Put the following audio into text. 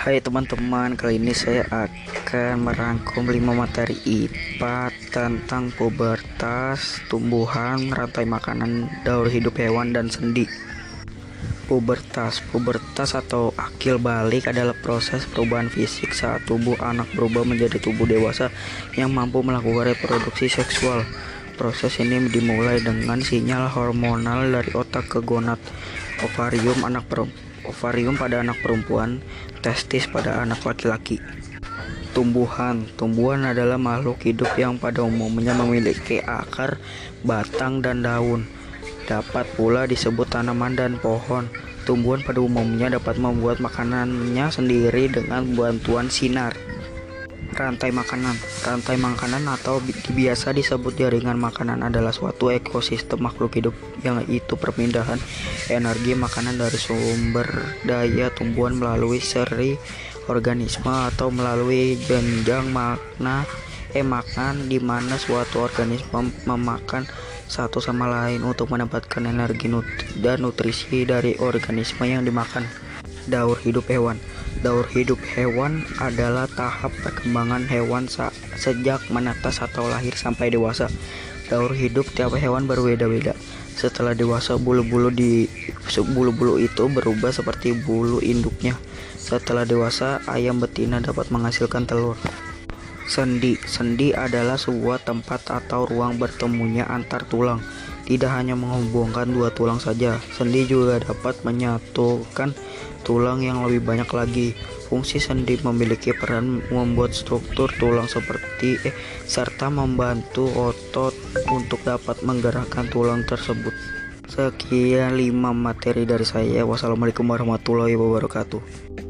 Hai teman-teman, kali ini saya akan merangkum 5 materi IPA tentang pubertas, tumbuhan, rantai makanan, daur hidup hewan, dan sendi. Pubertas Pubertas atau akil balik adalah proses perubahan fisik saat tubuh anak berubah menjadi tubuh dewasa yang mampu melakukan reproduksi seksual. Proses ini dimulai dengan sinyal hormonal dari otak ke gonad, ovarium anak ovarium pada anak perempuan, testis pada anak laki-laki. Tumbuhan Tumbuhan adalah makhluk hidup yang pada umumnya memiliki akar, batang, dan daun. Dapat pula disebut tanaman dan pohon. Tumbuhan pada umumnya dapat membuat makanannya sendiri dengan bantuan sinar. Rantai makanan Rantai makanan atau biasa disebut jaringan makanan adalah suatu ekosistem makhluk hidup yang itu perpindahan energi makanan dari sumber daya tumbuhan melalui seri organisme atau melalui jenjang makna eh makan di mana suatu organisme memakan satu sama lain untuk mendapatkan energi nut dan nutrisi dari organisme yang dimakan. Daur hidup hewan Daur hidup hewan adalah tahap perkembangan hewan sejak menetas atau lahir sampai dewasa. Daur hidup tiap hewan berbeda-beda. Setelah dewasa, bulu-bulu di bulu-bulu itu berubah seperti bulu induknya. Setelah dewasa, ayam betina dapat menghasilkan telur. Sendi Sendi adalah sebuah tempat atau ruang bertemunya antar tulang. Tidak hanya menghubungkan dua tulang saja, sendi juga dapat menyatukan tulang yang lebih banyak lagi. Fungsi sendi memiliki peran membuat struktur tulang seperti eh serta membantu otot untuk dapat menggerakkan tulang tersebut. Sekian 5 materi dari saya. Wassalamualaikum warahmatullahi wabarakatuh.